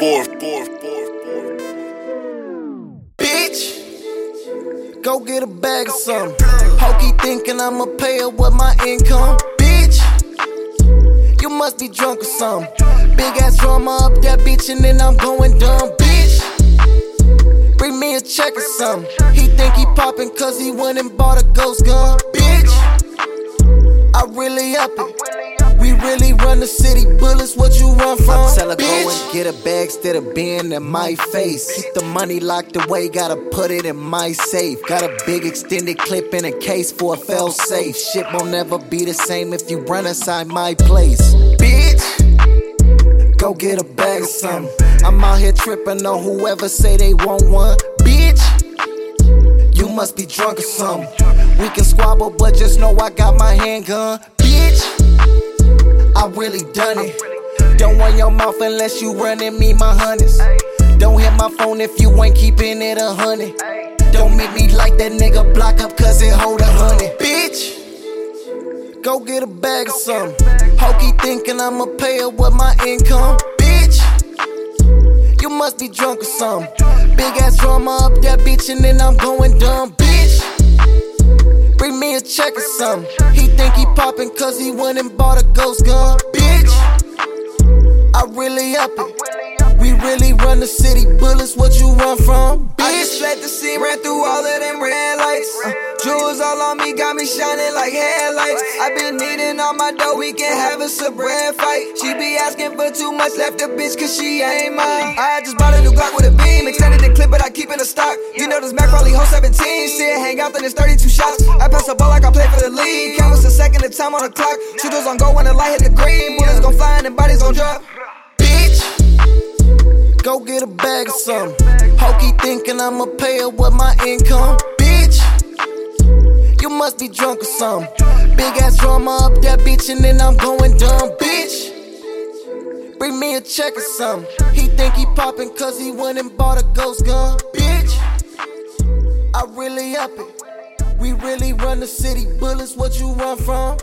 fourth, fourth, fourth, fourth. Bitch, go get a bag of something. Hokey thinking I'ma pay her with my income. Bitch, you must be drunk or something. Big ass drama up that bitch and then I'm going dumb. Bitch, bring me a check or something. He think he poppin' cause he went and bought a ghost gun. Bitch, I really up it. Run the city, bullets, what you run from? I tell her go and get a bag instead of being in my face. Keep the money locked away, gotta put it in my safe. Got a big extended clip in a case for a fail safe. Shit won't never be the same if you run inside my place. Bitch, go get a bag of something. I'm out here tripping on whoever say they want one. Bitch, you must be drunk or something. We can squabble, but just know I got my handgun. Bitch. I really done it. Don't run your mouth unless you running me my hundreds. Don't hit my phone if you ain't keeping it a hundred. Don't make me like that nigga block up cause it hold a hundred. Bitch, go get a bag of something. Hokey thinking I'ma pay her with my income. Bitch, you must be drunk or something. Big ass drama up that bitch and then I'm going dumb. Bitch, bring me a check or something. He think poppin' cause he went and bought a ghost gun. Bitch, I really up it. We really run the city, bullets, what you run from? Bitch. I just let the scene ran through all of them red lights. Uh, jewels all on me got me shining like headlights. I been needing all my dough, we can have us a bread fight. She be asking for too much, left the bitch cause she ain't mine. I just bought a new Glock with a the stock. You know this Mac probably hold 17, shit, hang out, then it's 32 shots. I pass the ball like I play for the league. Count a second of time on the clock. Shooters on go when the light hit the green. Bullets gon' fly and the bodies gon' drop. Bitch, go get a bag of something. Hokey thinking I'ma pay her with my income. Bitch, you must be drunk or something. Big ass drama up that bitch and then I'm going dumb. Bitch, bring me a check or something. He think he poppin' cause he went and bought a ghost gun. We really run the city, bullets, what you run from?